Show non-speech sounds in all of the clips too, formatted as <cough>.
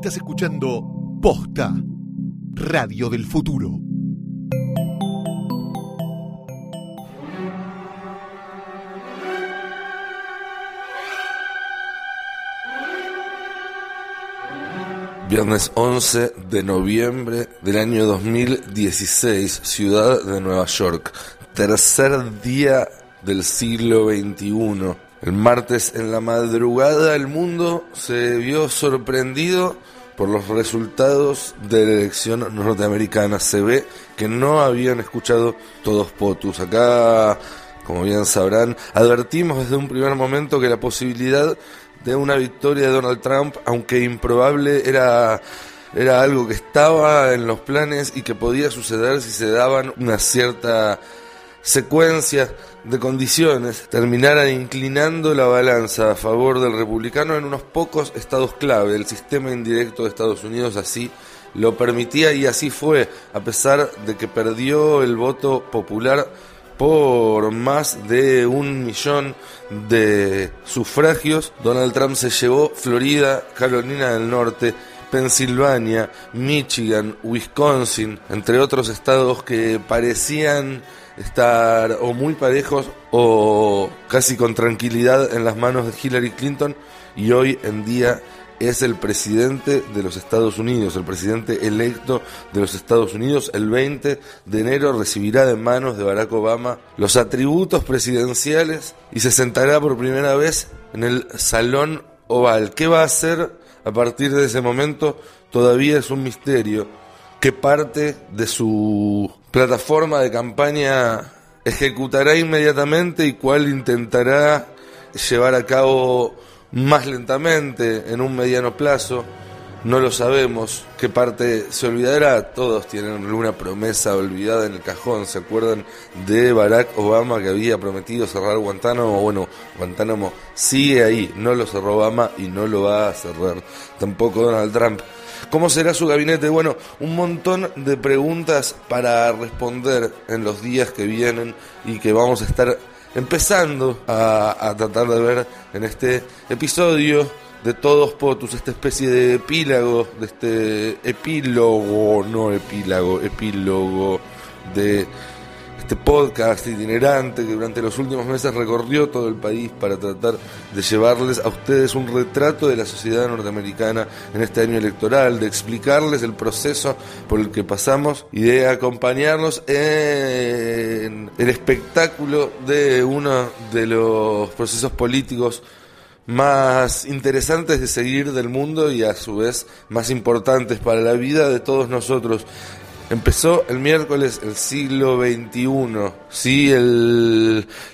Estás escuchando Posta, Radio del Futuro. Viernes 11 de noviembre del año 2016, ciudad de Nueva York. Tercer día del siglo XXI. El martes en la madrugada el mundo se vio sorprendido por los resultados de la elección norteamericana. Se ve que no habían escuchado todos POTUS. Acá, como bien sabrán, advertimos desde un primer momento que la posibilidad de una victoria de Donald Trump, aunque improbable, era, era algo que estaba en los planes y que podía suceder si se daban una cierta secuencia de condiciones terminaran inclinando la balanza a favor del republicano en unos pocos estados clave. El sistema indirecto de Estados Unidos así lo permitía y así fue, a pesar de que perdió el voto popular por más de un millón de sufragios. Donald Trump se llevó Florida, Carolina del Norte, Pensilvania, Michigan, Wisconsin, entre otros estados que parecían estar o muy parejos o casi con tranquilidad en las manos de Hillary Clinton y hoy en día es el presidente de los Estados Unidos, el presidente electo de los Estados Unidos. El 20 de enero recibirá de manos de Barack Obama los atributos presidenciales y se sentará por primera vez en el Salón Oval. ¿Qué va a hacer a partir de ese momento? Todavía es un misterio. ¿Qué parte de su plataforma de campaña ejecutará inmediatamente y cuál intentará llevar a cabo más lentamente en un mediano plazo. No lo sabemos. ¿Qué parte se olvidará? Todos tienen alguna promesa olvidada en el cajón. ¿Se acuerdan de Barack Obama que había prometido cerrar Guantánamo? Bueno, Guantánamo sigue ahí. No lo cerró Obama y no lo va a cerrar. Tampoco Donald Trump. ¿Cómo será su gabinete? Bueno, un montón de preguntas para responder en los días que vienen y que vamos a estar empezando a, tratar de ver en este episodio de todos potus, esta especie de epílogo, de este epílogo, no epílogo, epílogo de este podcast itinerante que durante los últimos meses recorrió todo el país para tratar de llevarles a ustedes un retrato de la sociedad norteamericana en este año electoral, de explicarles el proceso por el que pasamos y de acompañarlos en el espectáculo de uno de los procesos políticos más interesantes de seguir del mundo y a su vez más importantes para la vida de todos nosotros. Empezó el miércoles el siglo XXI, sí,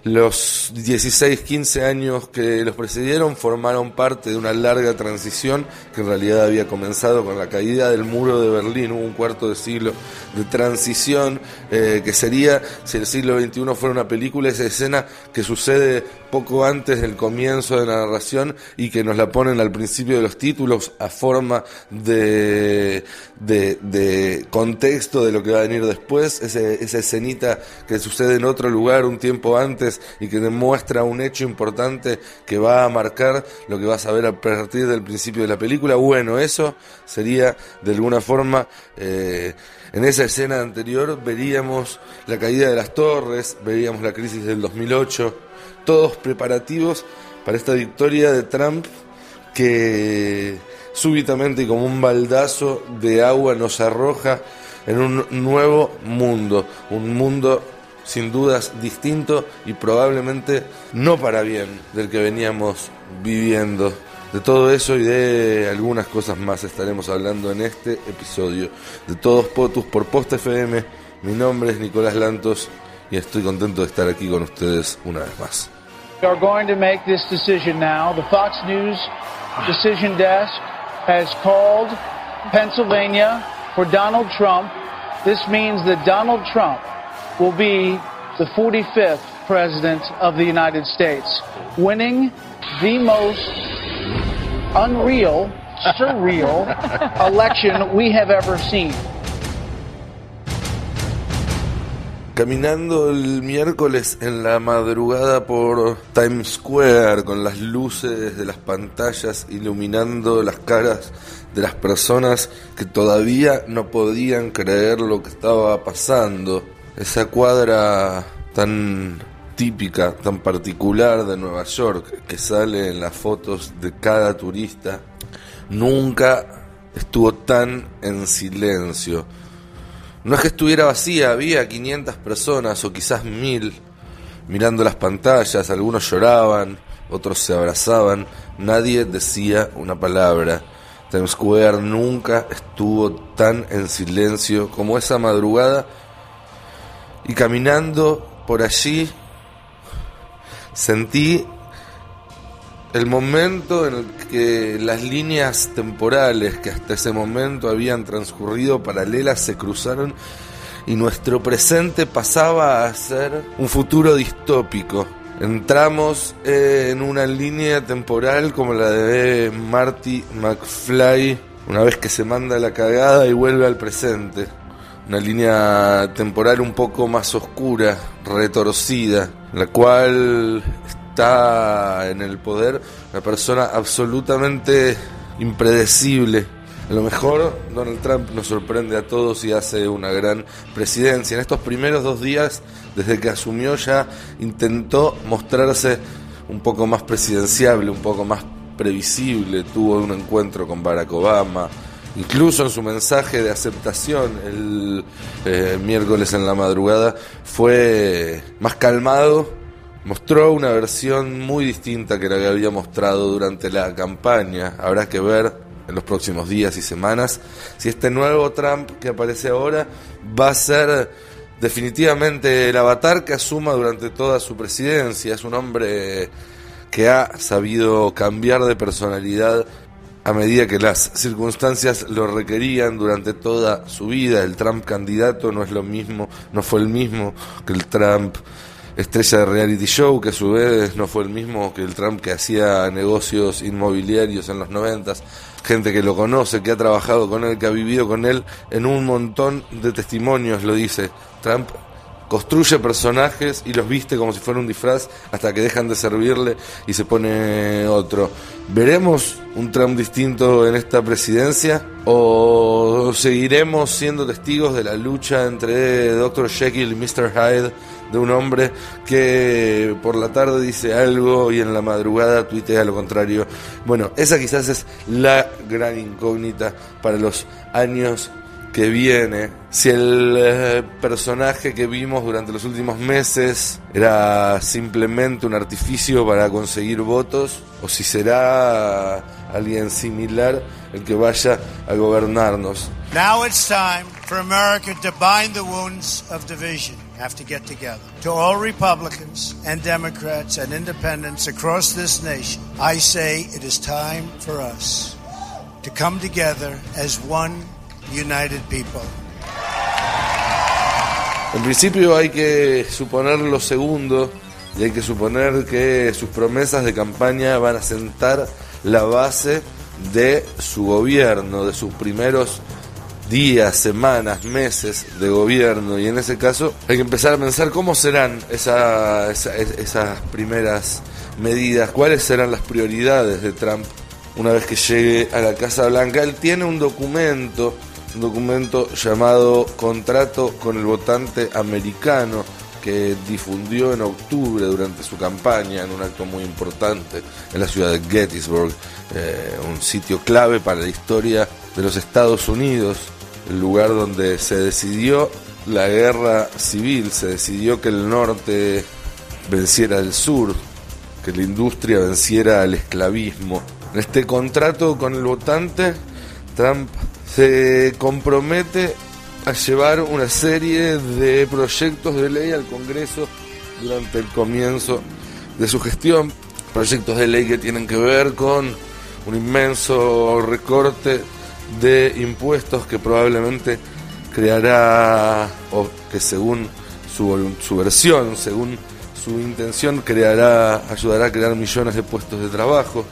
los 16, 15 años que los precedieron formaron parte de una larga transición que en realidad había comenzado con la caída del muro de Berlín, hubo un cuarto de siglo de transición eh, que sería, si el siglo XXI fuera una película, esa escena que sucede poco antes del comienzo de la narración y que nos la ponen al principio de los títulos a forma de, de, contexto de lo que va a venir después, esa escenita que sucede en otro lugar un tiempo antes y que demuestra un hecho importante que va a marcar lo que vas a ver a partir del principio de la película. Bueno, eso sería de alguna forma, eh, en esa escena anterior veríamos la caída de las torres, veríamos la crisis del 2008, todos preparativos para esta victoria de Trump que súbitamente y como un baldazo de agua nos arroja en un nuevo mundo, un mundo sin dudas distinto y probablemente no para bien del que veníamos viviendo. De todo eso y de algunas cosas más estaremos hablando en este episodio. De todos Potus por Post FM. Mi nombre es Nicolás Lantos y estoy contento de estar aquí con ustedes una vez más. We are going to make this decision now. The Fox News decision desk has called Pennsylvania for Donald Trump. This means that Donald Trump will be the 45th president of the United States, winning the most unreal, surreal <laughs> election we have ever seen. Caminando el miércoles en la madrugada por Times Square con las luces de las pantallas iluminando las caras de las personas que todavía no podían creer lo que estaba pasando. Esa cuadra tan típica, tan particular de Nueva York que sale en las fotos de cada turista, nunca estuvo tan en silencio no es que estuviera vacía, había 500 personas o quizás mil mirando las pantallas, algunos lloraban, otros se abrazaban, nadie decía una palabra. Times Square nunca estuvo tan en silencio como esa madrugada y caminando por allí sentí el momento en el que las líneas temporales que hasta ese momento habían transcurrido paralelas se cruzaron y nuestro presente pasaba a ser un futuro distópico. Entramos en una línea temporal como la de Marty McFly una vez que se manda la cagada y vuelve al presente. Una línea temporal un poco más oscura, retorcida, la cual está en el poder una persona absolutamente impredecible. A lo mejor Donald Trump nos sorprende a todos y hace una gran presidencia. En estos primeros dos días, desde que asumió, ya intentó mostrarse un poco más presidenciable, un poco más previsible. Tuvo un encuentro con Barack Obama. Incluso en su mensaje de aceptación el eh, miércoles en la madrugada fue más calmado mostró una versión muy distinta que la que había mostrado durante la campaña. Habrá que ver en los próximos días y semanas si este nuevo Trump que aparece ahora va a ser definitivamente el avatar que asuma durante toda su presidencia. Es un hombre que ha sabido cambiar de personalidad a medida que las circunstancias lo requerían durante toda su vida. El Trump candidato no es lo mismo, no fue el mismo que el Trump estrella de reality show, que a su vez no fue el mismo que el Trump que hacía negocios inmobiliarios en los noventas, gente que lo conoce, que ha trabajado con él, que ha vivido con él, en un montón de testimonios lo dice. Trump construye personajes y los viste como si fuera un disfraz hasta que dejan de servirle y se pone otro. ¿Veremos un Trump distinto en esta presidencia o seguiremos siendo testigos de la lucha entre Dr. Jekyll y Mr. Hyde? de un hombre que por la tarde dice algo y en la madrugada tuitea lo contrario. Bueno, esa quizás es la gran incógnita para los años que viene. Si el eh, personaje que vimos durante los últimos meses era simplemente un artificio para conseguir votos o si será alguien similar el que vaya a gobernarnos. Now it's time for America to bind the wounds of division. Have to get together. To all Republicans and Democrats and independents across this nation, I say it is time for us to come together as one united people. En principio hay que suponer lo segundo y hay que suponer que sus promesas de campaña van a sentar la base de su gobierno, de sus primeros días, semanas, meses de gobierno y en ese caso hay que empezar a pensar cómo serán esas primeras medidas, cuáles serán las prioridades de Trump una vez que llegue a la Casa Blanca. Él tiene un documento, un documento llamado Contrato con el Votante Americano que difundió en octubre durante su campaña en un acto muy importante en la ciudad de Gettysburg, eh, un sitio clave para la historia de los Estados Unidos el lugar donde se decidió la guerra civil, se decidió que el norte venciera al sur, que la industria venciera al esclavismo. En este contrato con el votante, Trump se compromete a llevar una serie de proyectos de ley al Congreso durante el comienzo de su gestión, proyectos de ley que tienen que ver con un inmenso recorte de impuestos que probablemente creará, o que según su, su versión, según su intención, creará, ayudará a crear millones de puestos de trabajo.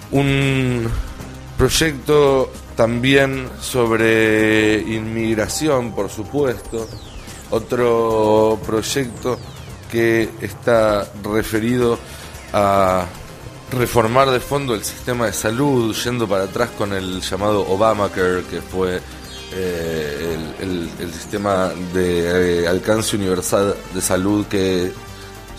Proyecto también sobre inmigración, por supuesto, Otro proyecto que está referido a reformar de fondo el sistema de salud, yendo para atrás con el llamado Obamacare, que fue eh, el, sistema de eh, alcance universal de salud que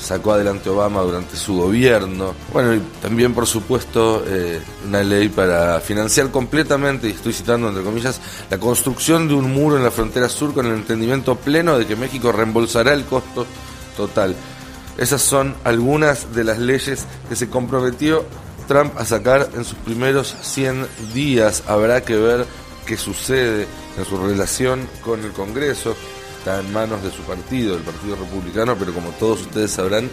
sacó adelante Obama durante su gobierno. Bueno, y también, por supuesto, eh, una ley para financiar completamente, y estoy citando entre comillas, la construcción de un muro en la frontera sur con el entendimiento pleno de que México reembolsará el costo total. Esas son algunas de las leyes que se comprometió Trump a sacar en sus primeros 100 días. Habrá que ver qué sucede en su relación con el Congreso. Está en manos de su partido, el Partido Republicano, pero como todos ustedes sabrán,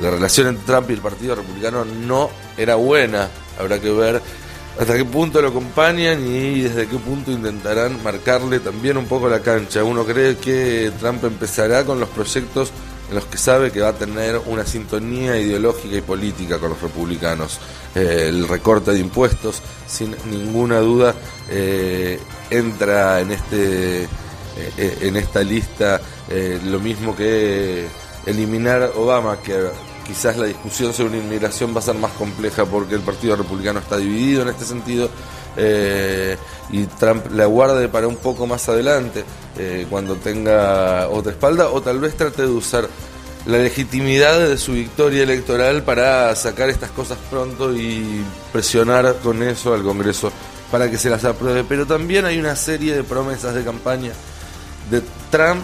la relación entre Trump y el Partido Republicano no era buena. Habrá que ver hasta qué punto lo acompañan y desde qué punto intentarán marcarle también un poco la cancha. Uno cree que Trump empezará con los proyectos en los que sabe que va a tener una sintonía ideológica y política con los republicanos. Eh, el recorte de impuestos, sin ninguna duda, eh, entra en este eh, en esta lista lo mismo que eliminar Obama, que quizás la discusión sobre inmigración va a ser más compleja porque el Partido Republicano está dividido en este sentido. y Trump la guarde para un poco más adelante, cuando tenga otra espalda, o tal vez trate de usar la legitimidad de su victoria electoral para sacar estas cosas pronto y presionar con eso al Congreso para que se las apruebe. Pero también hay una serie de promesas de campaña de Trump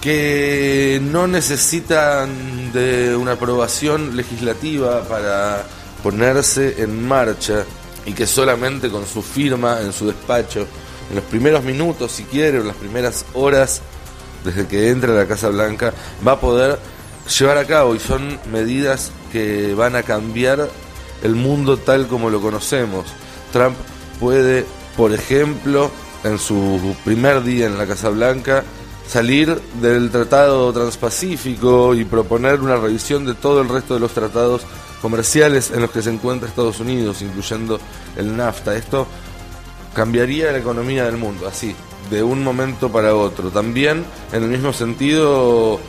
que no necesitan de una aprobación legislativa para ponerse en marcha y que solamente con su firma en su despacho, en los primeros minutos si quiere, o en las primeras horas, desde que entra a la Casa Blanca, va a poder llevar a cabo y son medidas que van a cambiar el mundo tal como lo conocemos. Trump puede, por ejemplo, en su primer día en la Casa Blanca, salir del Tratado Transpacífico y proponer una revisión de todo el resto de los tratados comerciales en los que se encuentra Estados Unidos, incluyendo el NAFTA. Esto cambiaría la economía del mundo, así, de un momento para otro. También, en el mismo sentido,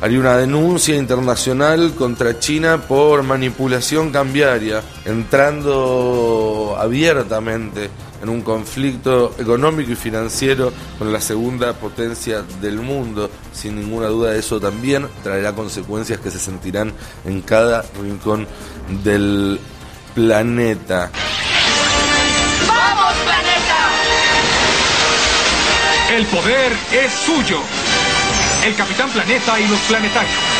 haría una denuncia internacional contra China por manipulación cambiaria, entrando abiertamente en un conflicto económico y financiero con la segunda potencia del mundo. Sin ninguna duda eso también traerá consecuencias que se sentirán en cada rincón del planeta. El poder es suyo. El Capitán Planeta y los planetarios.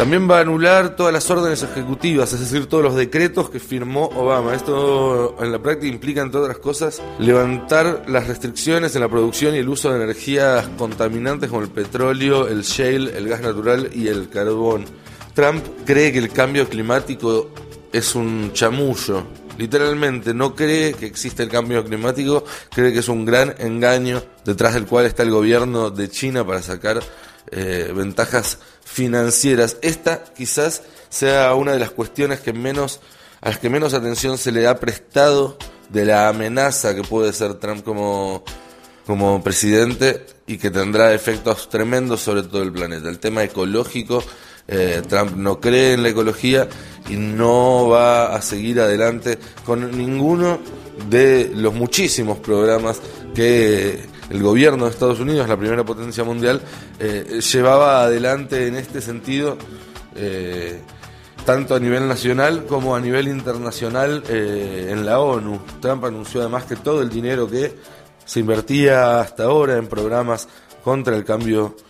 También va a anular todas las órdenes ejecutivas, es decir, todos los decretos que firmó Obama. Esto en la práctica implica, entre otras cosas, levantar las restricciones en la producción y el uso de energías contaminantes como el petróleo, el shale, el gas natural y el carbón. Trump cree que el cambio climático es un chamullo literalmente no cree que existe el cambio climático, cree que es un gran engaño detrás del cual está el gobierno de China para sacar eh, ventajas financieras. Esta quizás sea una de las cuestiones que menos, a las que menos atención se le ha prestado de la amenaza que puede ser Trump como, como presidente y que tendrá efectos tremendos sobre todo el planeta. El tema ecológico eh, Trump no cree en la ecología y no va a seguir adelante con ninguno de los muchísimos programas que el gobierno de Estados Unidos, la primera potencia mundial, eh, llevaba adelante en este sentido, eh, tanto a nivel nacional como a nivel internacional en la ONU. Trump anunció además que todo el dinero que se invertía hasta ahora en programas contra el cambio climático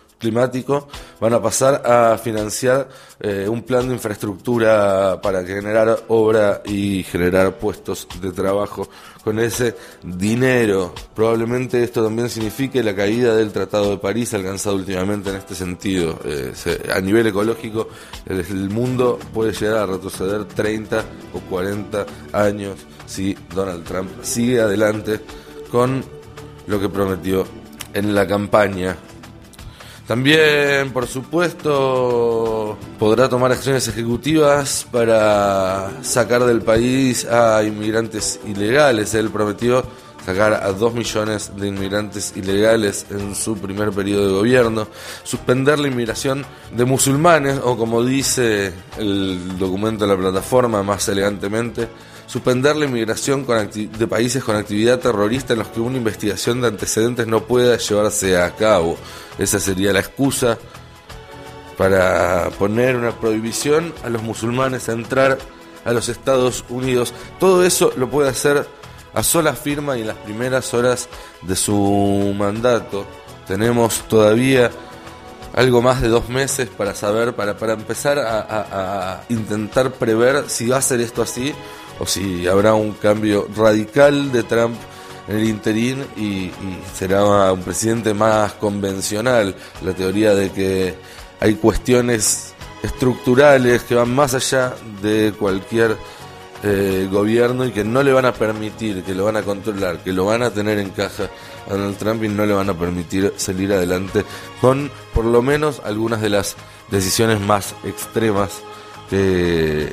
van a pasar a financiar eh, un plan de infraestructura para generar obra y generar puestos de trabajo con ese dinero. Probablemente esto también signifique la caída del Tratado de París alcanzado últimamente en este sentido. Eh, a nivel ecológico, el mundo puede llegar a retroceder 30 o 40 años si Donald Trump sigue adelante con lo que prometió en la campaña también, por supuesto, podrá tomar acciones ejecutivas para sacar del país a inmigrantes ilegales. Él prometió sacar a dos millones de inmigrantes ilegales en su primer periodo de gobierno, suspender la inmigración de musulmanes, o como dice el documento de la plataforma más elegantemente, suspender la inmigración de países con actividad terrorista en los que una investigación de antecedentes no pueda llevarse a cabo. Esa sería la excusa para poner una prohibición a los musulmanes a entrar a los Estados Unidos. Todo eso lo puede hacer a sola firma y en las primeras horas de su mandato. Tenemos todavía algo más de dos meses para saber, para, para empezar a, intentar prever si va a ser esto así o si habrá un cambio radical de Trump en el interín y, será un presidente más convencional. La teoría de que hay cuestiones estructurales que van más allá de cualquier eh, gobierno y que no le van a permitir, que lo van a controlar, que lo van a tener en caja a Donald Trump y no le van a permitir salir adelante con por lo menos algunas de las decisiones más extremas que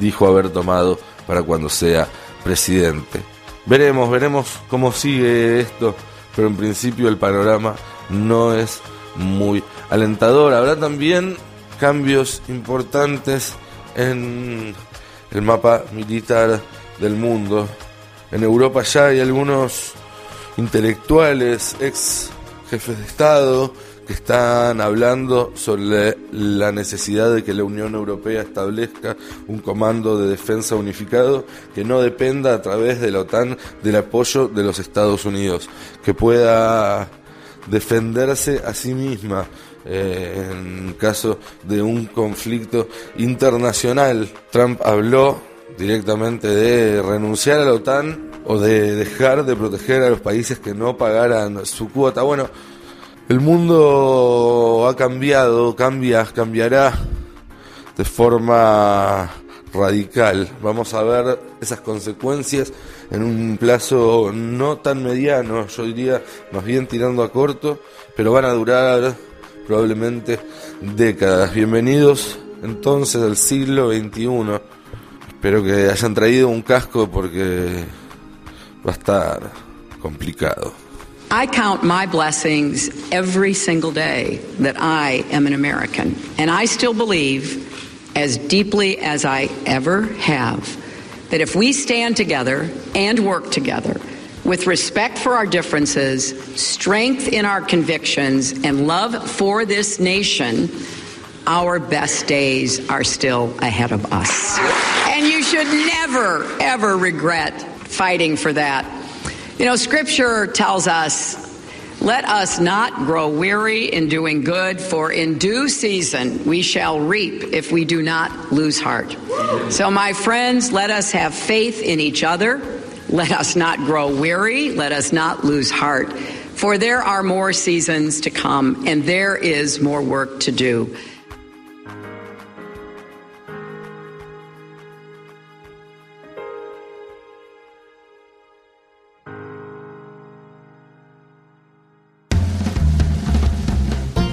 dijo haber tomado para cuando sea presidente. Veremos, veremos cómo sigue esto, pero en principio el panorama no es muy alentador. Habrá también cambios importantes en el mapa militar del mundo. En Europa ya hay algunos intelectuales, ex jefes de Estado, están hablando sobre la necesidad de que la Unión Europea establezca un comando de defensa unificado que no dependa a través de la OTAN del apoyo de los Estados Unidos, que pueda defenderse a sí misma eh, en caso de un conflicto internacional. Trump habló directamente de renunciar a la OTAN o de dejar de proteger a los países que no pagaran su cuota. Bueno, el mundo ha cambiado, cambia, cambiará de forma radical. Vamos a ver esas consecuencias en un plazo no tan mediano, yo diría más bien tirando a corto, pero van a durar probablemente décadas. Bienvenidos entonces al siglo XXI. Espero que hayan traído un casco porque va a estar complicado. I count my blessings every single day that I am an American. And I still believe, as deeply as I ever have, that if we stand together and work together, with respect for our differences, strength in our convictions, and love for this nation, our best days are still ahead of us. And you should never, ever regret fighting for that. You know, Scripture tells us, let us not grow weary in doing good, for in due season we shall reap if we do not lose heart. So, my friends, let us have faith in each other let us not grow weary. Let us not lose heart. For there are more seasons to come, and there is more work to do.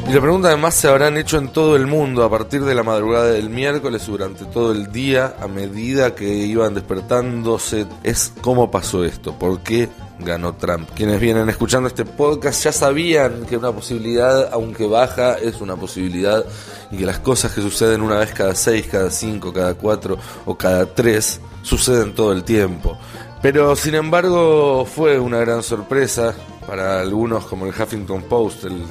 Y la pregunta además se habrán hecho en todo el mundo a partir de la madrugada del miércoles durante todo el día, a medida que iban despertándose, es cómo pasó esto, por qué ganó Trump. Quienes vienen escuchando este podcast ya sabían que una posibilidad, aunque baja, es una posibilidad y que las cosas que suceden una vez cada seis, cada cinco, cada cuatro o cada tres suceden todo el tiempo. Pero sin embargo fue una gran sorpresa para algunos como el Huffington Post, el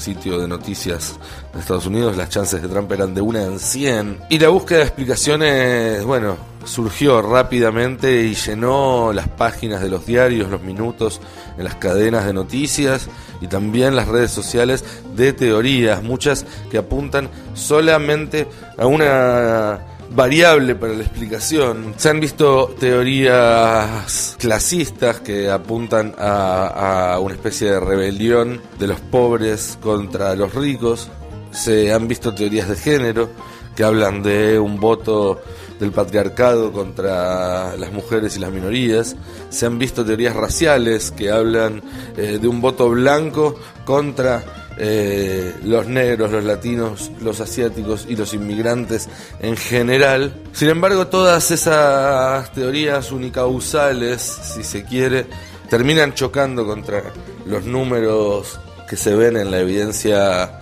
sitio de noticias de Estados Unidos, las chances de Trump eran de una en 100. Y la búsqueda de explicaciones, bueno, surgió rápidamente y llenó las páginas de los diarios, los minutos en las cadenas de noticias y también las redes sociales de teorías, muchas que apuntan solamente a una variable para la explicación. Se han visto teorías clasistas que apuntan a, una especie de rebelión de los pobres contra los ricos. Se han visto teorías de género que hablan de un voto del patriarcado contra las mujeres y las minorías. Se han visto teorías raciales que hablan eh, de un voto blanco contra eh, los negros, los latinos, los asiáticos y los inmigrantes en general. Sin embargo, todas esas teorías unicausales, si se quiere, terminan chocando contra los números que se ven en la evidencia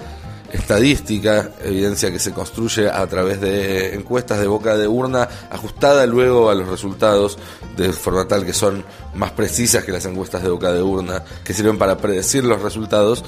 estadística, evidencia que se construye a través de encuestas de boca de urna, ajustada luego a los resultados, de forma tal que son más precisas que las encuestas de boca de urna, que sirven para predecir los resultados,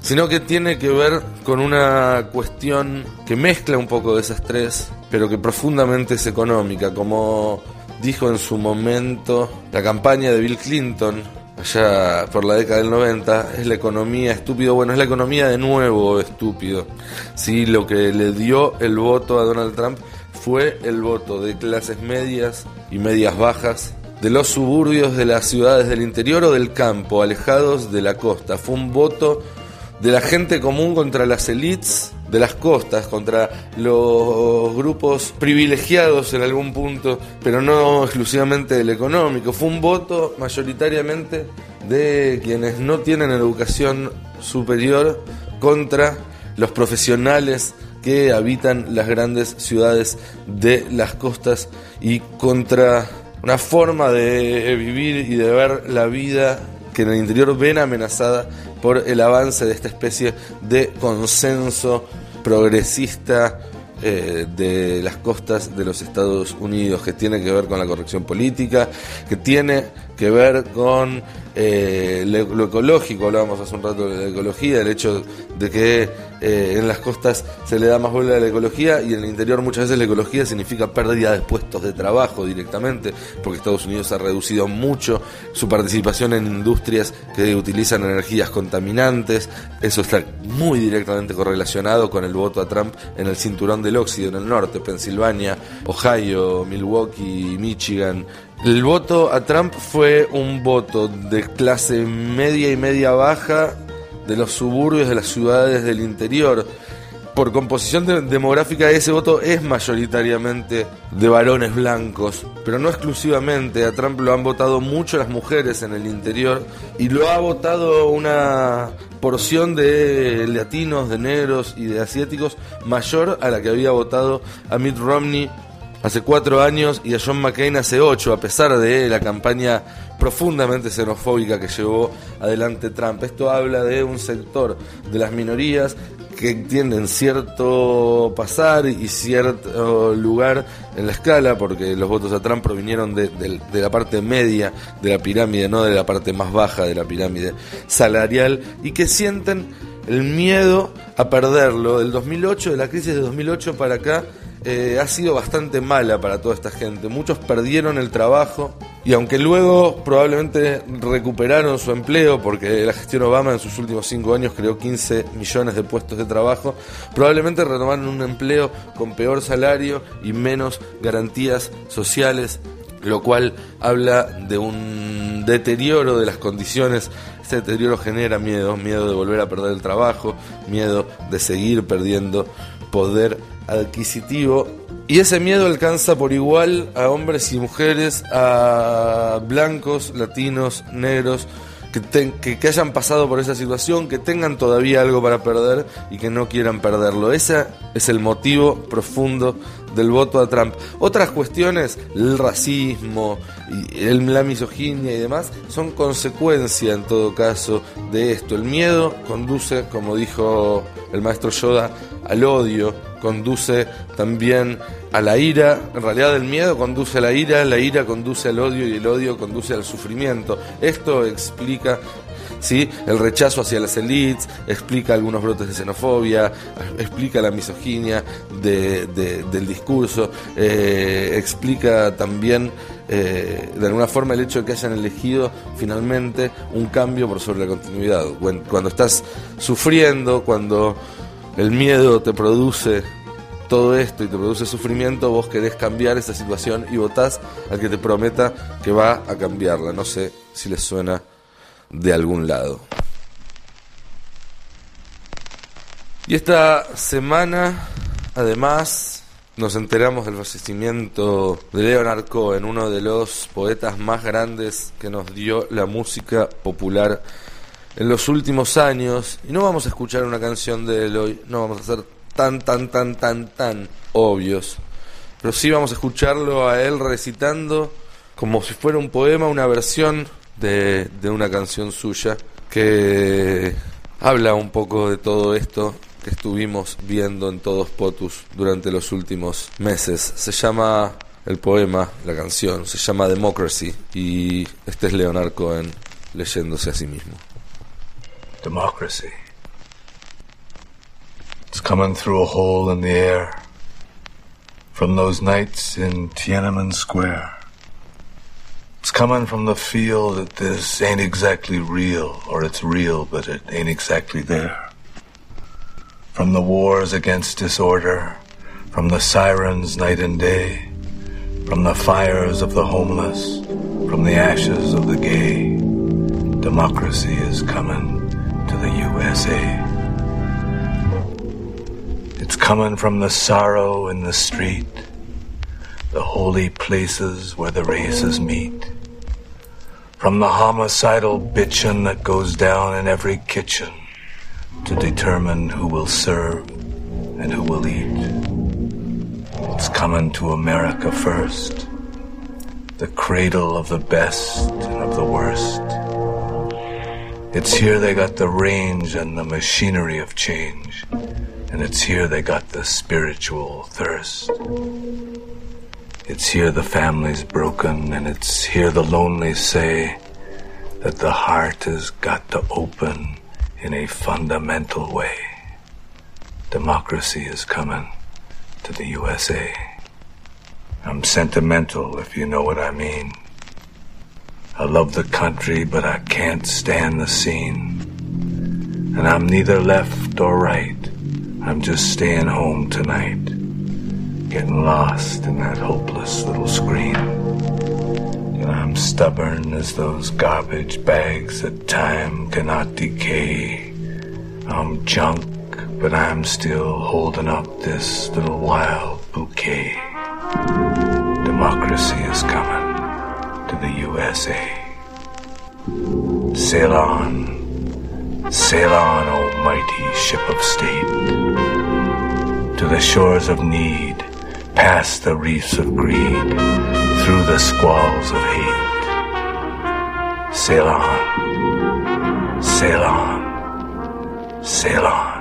sino que tiene que ver con una cuestión que mezcla un poco de esas tres, pero que profundamente es económica, como dijo en su momento la campaña de Bill Clinton, allá por la década del 90, es la economía estúpido. Bueno, es la economía de nuevo estúpido. Sí, lo que le dio el voto a Donald Trump fue el voto de clases medias y medias bajas, de los suburbios de las ciudades del interior o del campo, alejados de la costa. Fue un voto de la gente común contra las elites de las costas, contra los grupos privilegiados en algún punto, pero no exclusivamente del económico. Fue un voto mayoritariamente de quienes no tienen educación superior contra los profesionales que habitan las grandes ciudades de las costas y contra una forma de vivir y de ver la vida que en el interior ven amenazada por el avance de esta especie de consenso progresista eh, de las costas de los Estados Unidos, que tiene que ver con la corrección política, que tiene que ver con eh, lo, ecológico, hablábamos hace un rato de la ecología, el hecho de que eh, en las costas se le da más bola a la ecología y en el interior muchas veces la ecología significa pérdida de puestos de trabajo directamente, porque Estados Unidos ha reducido mucho su participación en industrias que utilizan energías contaminantes, eso está muy directamente correlacionado con el voto a Trump en el cinturón del óxido en el norte, Pensilvania, Ohio, Milwaukee, Michigan, el voto a Trump fue un voto de clase media y media baja de los suburbios de las ciudades del interior. Por composición demográfica ese voto es mayoritariamente de varones blancos, pero no exclusivamente. A Trump lo han votado mucho las mujeres en el interior y lo ha votado una porción de latinos, de negros y de asiáticos mayor a la que había votado a Mitt Romney hace cuatro años y a John McCain hace ocho, a pesar de la campaña profundamente xenofóbica que llevó adelante Trump. Esto habla de un sector de las minorías que tienen cierto pasar y cierto lugar en la escala, porque los votos a Trump provinieron de, de, la parte media de la pirámide, no de la parte más baja de la pirámide salarial, y que sienten el miedo a perderlo. Del 2008, de la crisis de 2008 para acá, eh, ha sido bastante mala para toda esta gente. Muchos perdieron el trabajo y aunque luego probablemente recuperaron su empleo, porque la gestión Obama en sus últimos cinco años creó 15 millones de puestos de trabajo, probablemente retomaron un empleo con peor salario y menos garantías sociales, lo cual habla de un deterioro de las condiciones este deterioro genera miedo, miedo de volver a perder el trabajo, miedo de seguir perdiendo poder adquisitivo y ese miedo alcanza por igual a hombres y mujeres, a blancos, latinos, negros, que, que, hayan pasado por esa situación, que tengan todavía algo para perder y que no quieran perderlo. Ese es el motivo profundo del voto a Trump. Otras cuestiones, el racismo, la misoginia y demás, son consecuencia en todo caso de esto. El miedo conduce, como dijo el maestro Yoda, al odio, conduce también a la ira, en realidad el miedo conduce a la ira, la ira conduce al odio y el odio conduce al sufrimiento. Esto explica ¿sí? el rechazo hacia las elites, explica algunos brotes de xenofobia, explica la misoginia del discurso, eh, explica también eh, de alguna forma el hecho de que hayan elegido finalmente un cambio por sobre la continuidad. Cuando estás sufriendo, cuando el miedo te produce todo esto y te produce sufrimiento, vos querés cambiar esa situación y votás al que te prometa que va a cambiarla. No sé si les suena de algún lado. Y esta semana, además, nos enteramos del fallecimiento de Leonard Cohen, uno de los poetas más grandes que nos dio la música popular en los últimos años. Y no vamos a escuchar una canción de él hoy, no vamos a ser tan, tan, tan, tan, tan obvios. Pero sí vamos a escucharlo a él recitando como si fuera un poema, una versión de, una canción suya que habla un poco de todo esto que estuvimos viendo en todos Potus durante los últimos meses. Se llama el poema, la canción, se llama Democracy y este es Leonard Cohen leyéndose a sí mismo. Democracy. It's coming through a hole in the air from those nights in Tiananmen Square. It's coming from the feel that this ain't exactly real, or it's real, but it ain't exactly there. From the wars against disorder, from the sirens night and day, from the fires of the homeless, from the ashes of the gay, democracy is coming to the USA. It's coming from the sorrow in the street, the holy places where the races meet from the homicidal bitchin' that goes down in every kitchen to determine who will serve and who will eat. It's coming to America first, the cradle of the best and of the worst. It's here they got the range and the machinery of change, and it's here they got the spiritual thirst. It's here the family's broken, and it's here the lonely say that the heart has got to open in a fundamental way. Democracy is coming to the USA. I'm sentimental, if you know what I mean. I love the country, but I can't stand the scene. And I'm neither left or right. I'm just staying home tonight getting lost in that hopeless little screen. And I'm stubborn as those garbage bags that time cannot decay. I'm junk, but I'm still holding up this little wild bouquet. Democracy is coming to the USA. Sail on, sail on, O mighty ship of state, to the shores of need past the reefs of greed, through the squalls of hate. Sail on, sail on, sail on.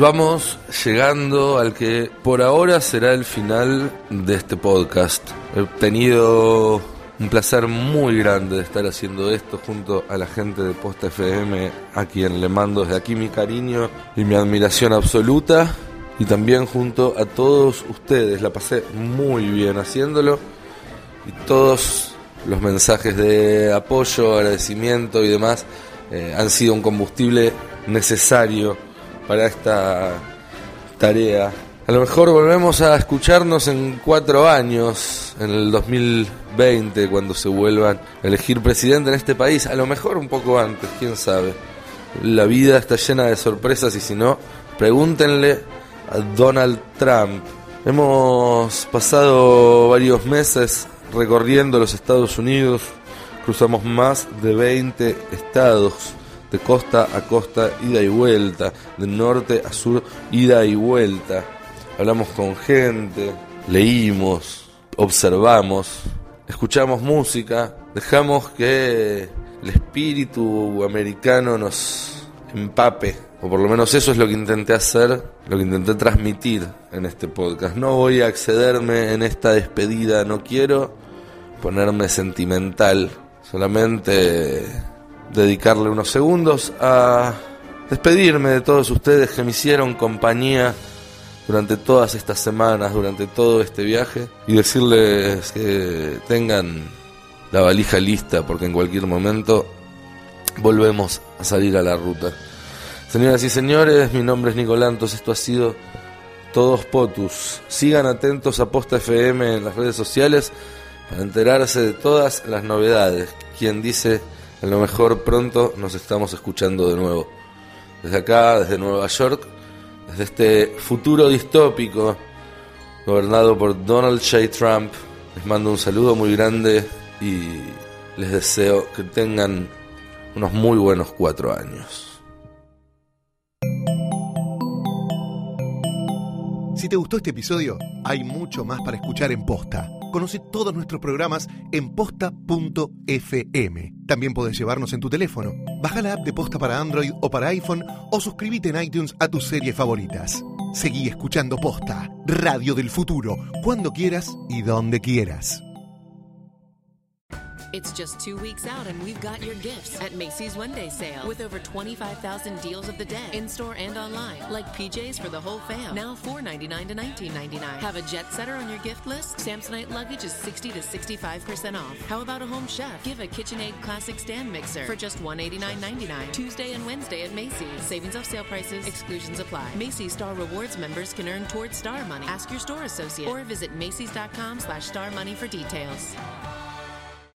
Vamos llegando al que por ahora será el final de este podcast. He tenido un placer muy grande de estar haciendo esto junto a la gente de Posta FM, a quien le mando desde aquí mi cariño y mi admiración absoluta. Y también junto a todos ustedes. La pasé muy bien haciéndolo. Y todos los mensajes de apoyo, agradecimiento y demás eh, han sido un combustible necesario para esta tarea. A lo mejor volvemos a escucharnos en cuatro años, en el 2020, cuando se vuelvan a elegir presidente en este país. A lo mejor un poco antes, quién sabe. La vida está llena de sorpresas y si no, pregúntenle a Donald Trump. Hemos pasado varios meses recorriendo los Estados Unidos, cruzamos más de 20 estados de costa a costa, ida y vuelta, de norte a sur, ida y vuelta. Hablamos con gente, leímos, observamos, escuchamos música, dejamos que el espíritu americano nos empape, o por lo menos eso es lo que intenté hacer, lo que intenté transmitir en este podcast. No voy a accederme en esta despedida, no quiero ponerme sentimental, solamente dedicarle unos segundos a despedirme de todos ustedes que me hicieron compañía durante todas estas semanas, durante todo este viaje y decirles que tengan la valija lista porque en cualquier momento volvemos a salir a la ruta. Señoras y señores, mi nombre es Nicolantos, esto ha sido Todos Potus. Sigan atentos a Posta FM en las redes sociales para enterarse de todas las novedades. Quien dice a lo mejor pronto nos estamos escuchando de nuevo. Desde acá, desde Nueva York, desde este futuro distópico gobernado por Donald J. Trump, les mando un saludo muy grande y les deseo que tengan unos muy buenos cuatro años. Si te gustó este episodio, hay mucho más para escuchar en Posta. Conoce todos nuestros programas en posta.fm. También puedes llevarnos en tu teléfono. Baja la app de Posta para Android o para iPhone o suscríbete en iTunes a tus series favoritas. Seguí escuchando Posta, Radio del Futuro, cuando quieras y donde quieras. It's just two weeks out, and we've got your gifts at Macy's One Day Sale with over 25,000 deals of the day in store and online, like PJs for the whole fam, now $4.99 to $19.99. Have a jet setter on your gift list? Samsonite luggage is 60 to 65% off. How about a home chef? Give a KitchenAid Classic stand mixer for just $189.99. Tuesday and Wednesday at Macy's. Savings off sale prices, exclusions apply. Macy's Star Rewards members can earn towards Star Money. Ask your store associate or visit Macy's.com slash Star Money for details.